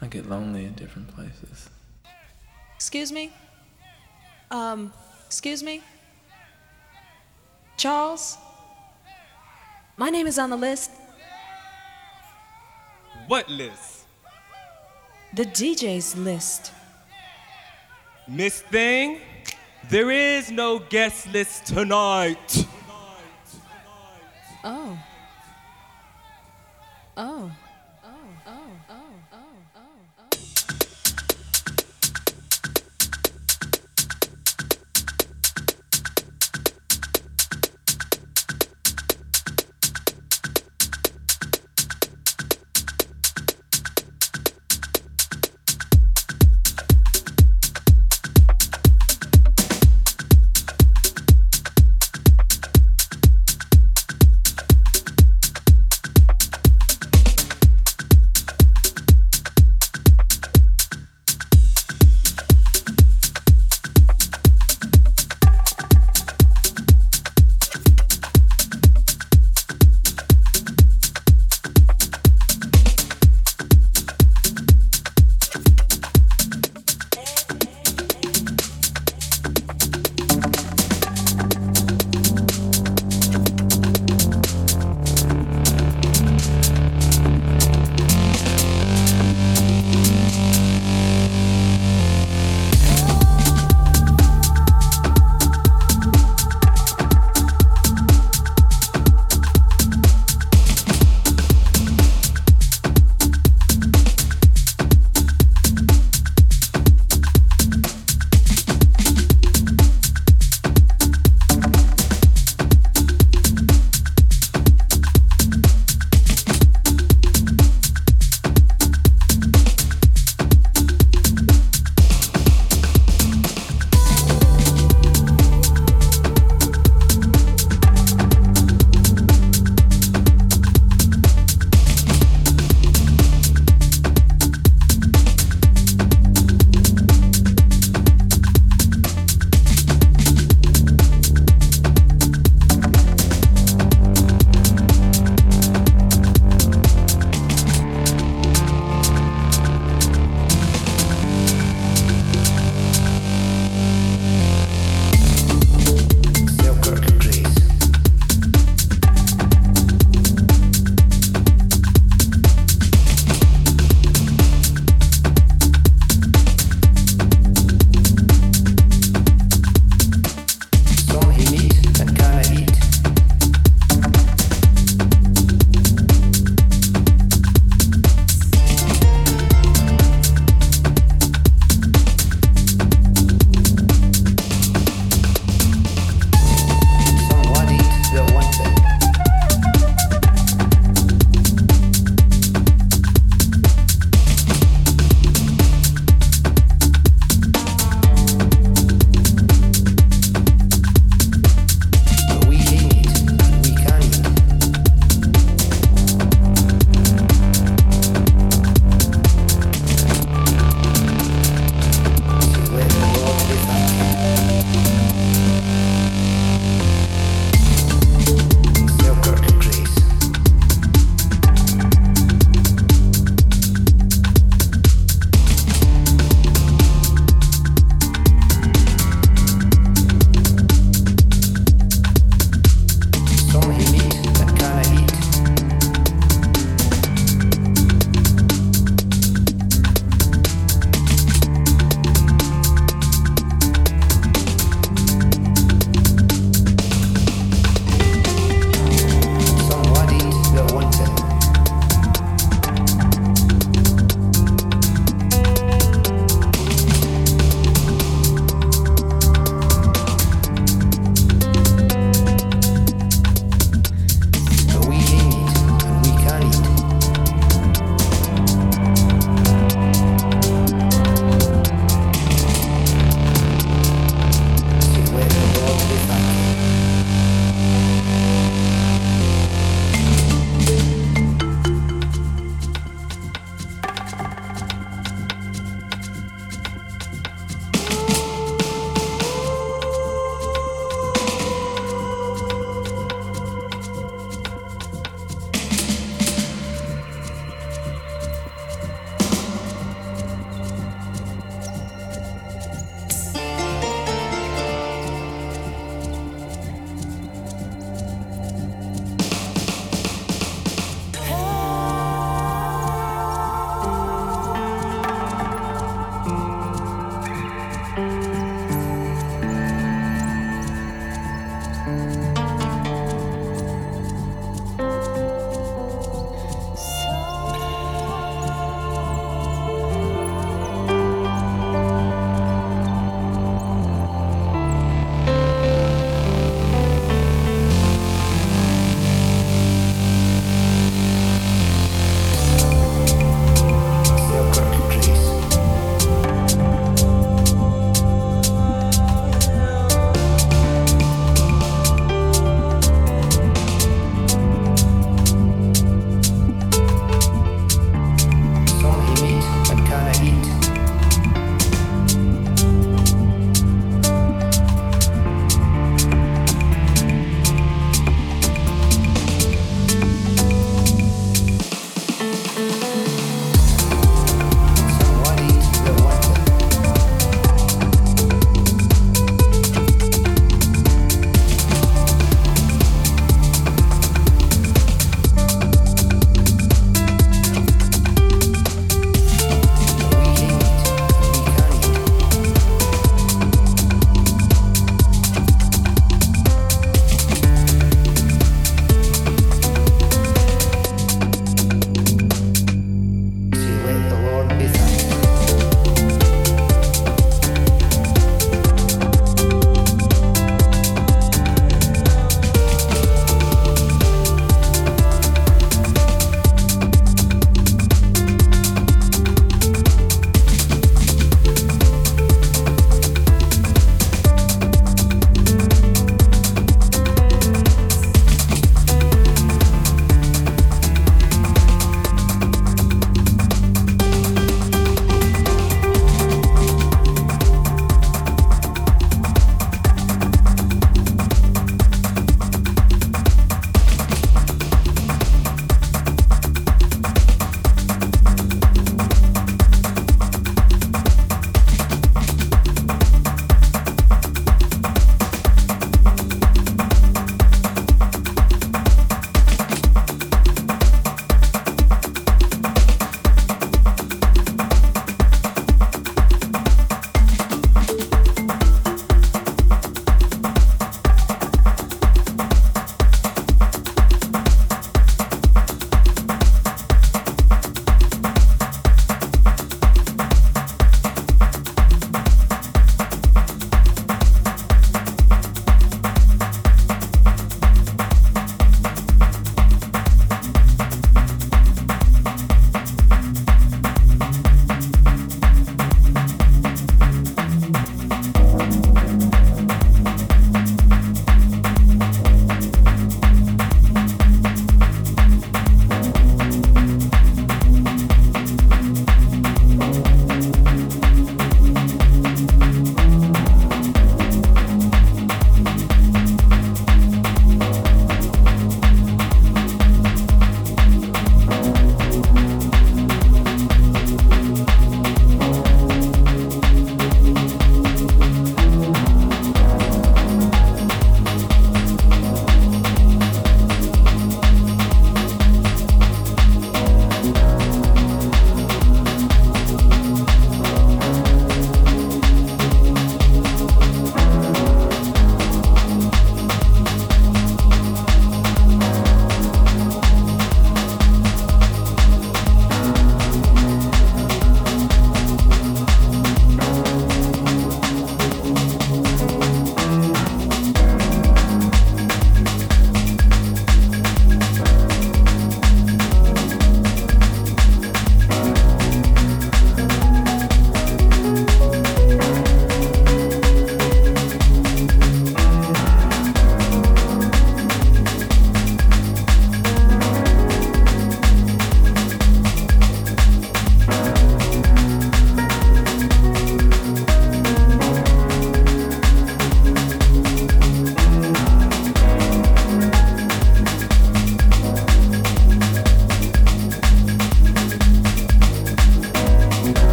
I get lonely in different places. Excuse me? Um, excuse me? Charles? My name is on the list. What list? The DJ's list. Miss Thing, there is no guest list tonight. Oh. Oh.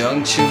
In conjunction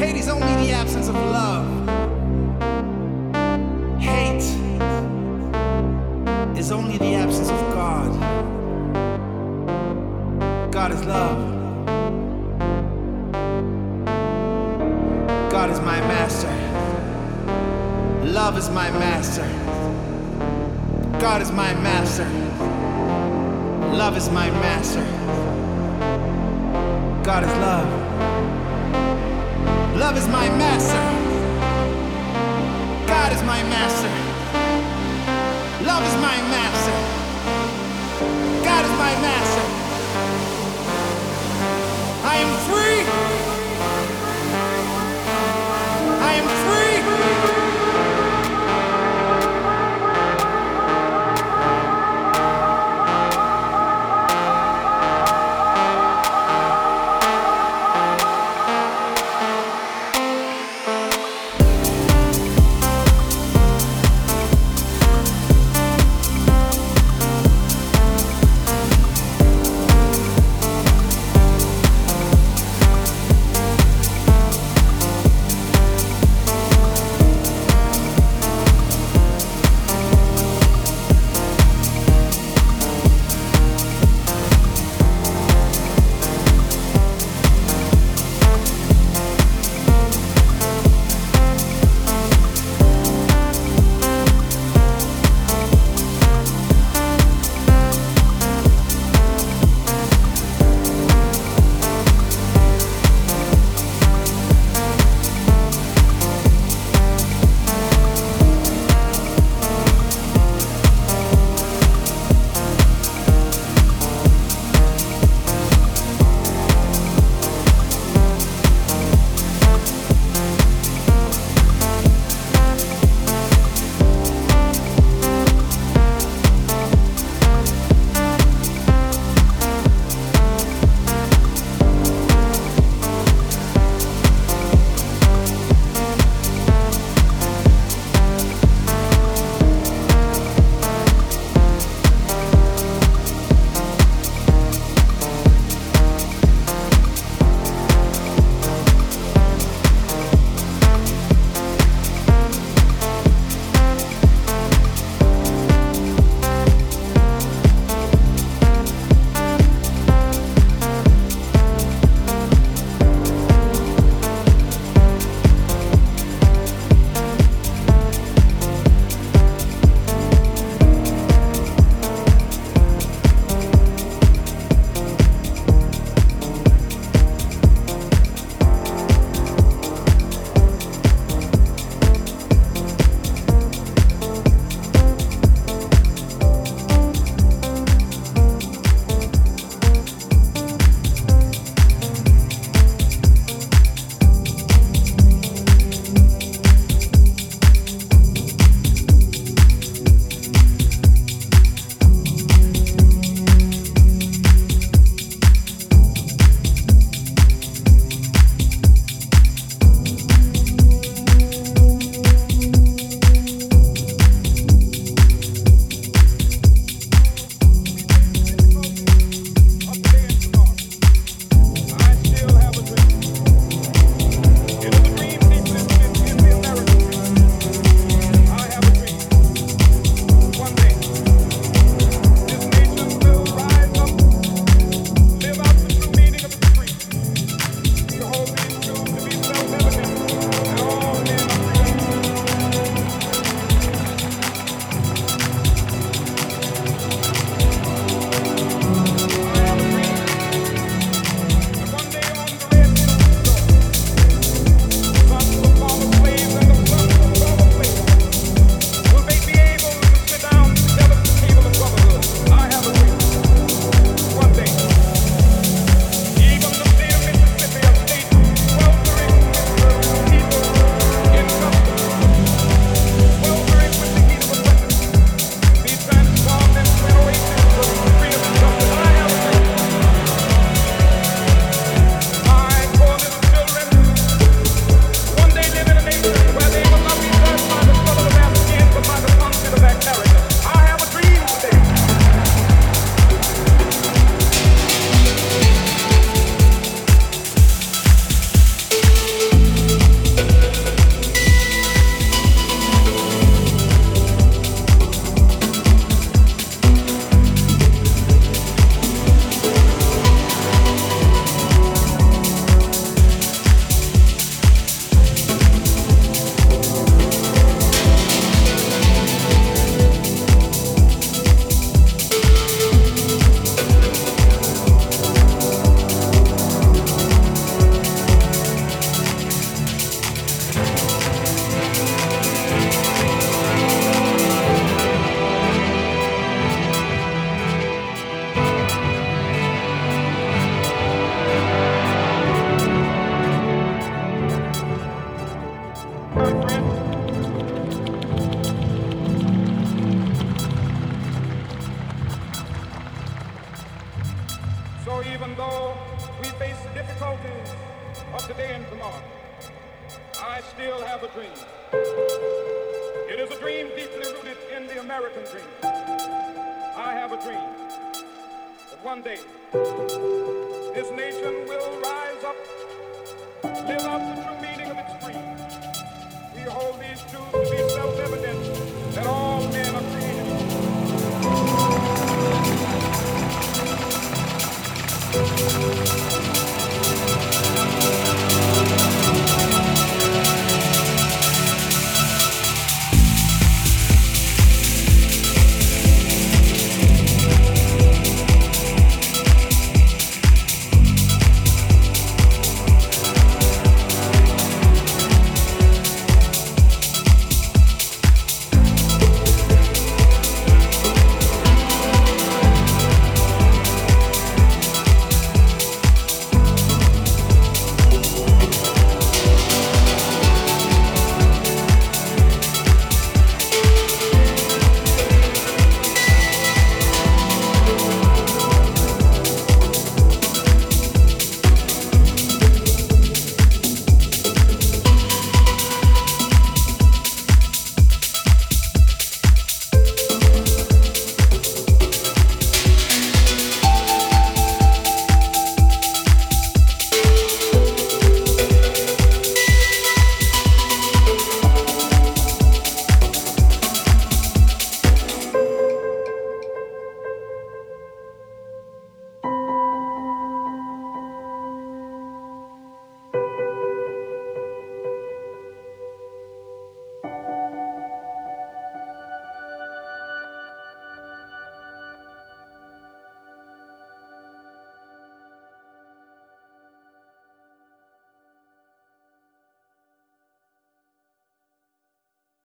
Hate is only the absence of love. Hate is only the absence of God. God is love. God is my master. Love is my master. God is my master. Love is my master. God is love. Love is my master. God is my master. Love is my master. God is my master. I am free.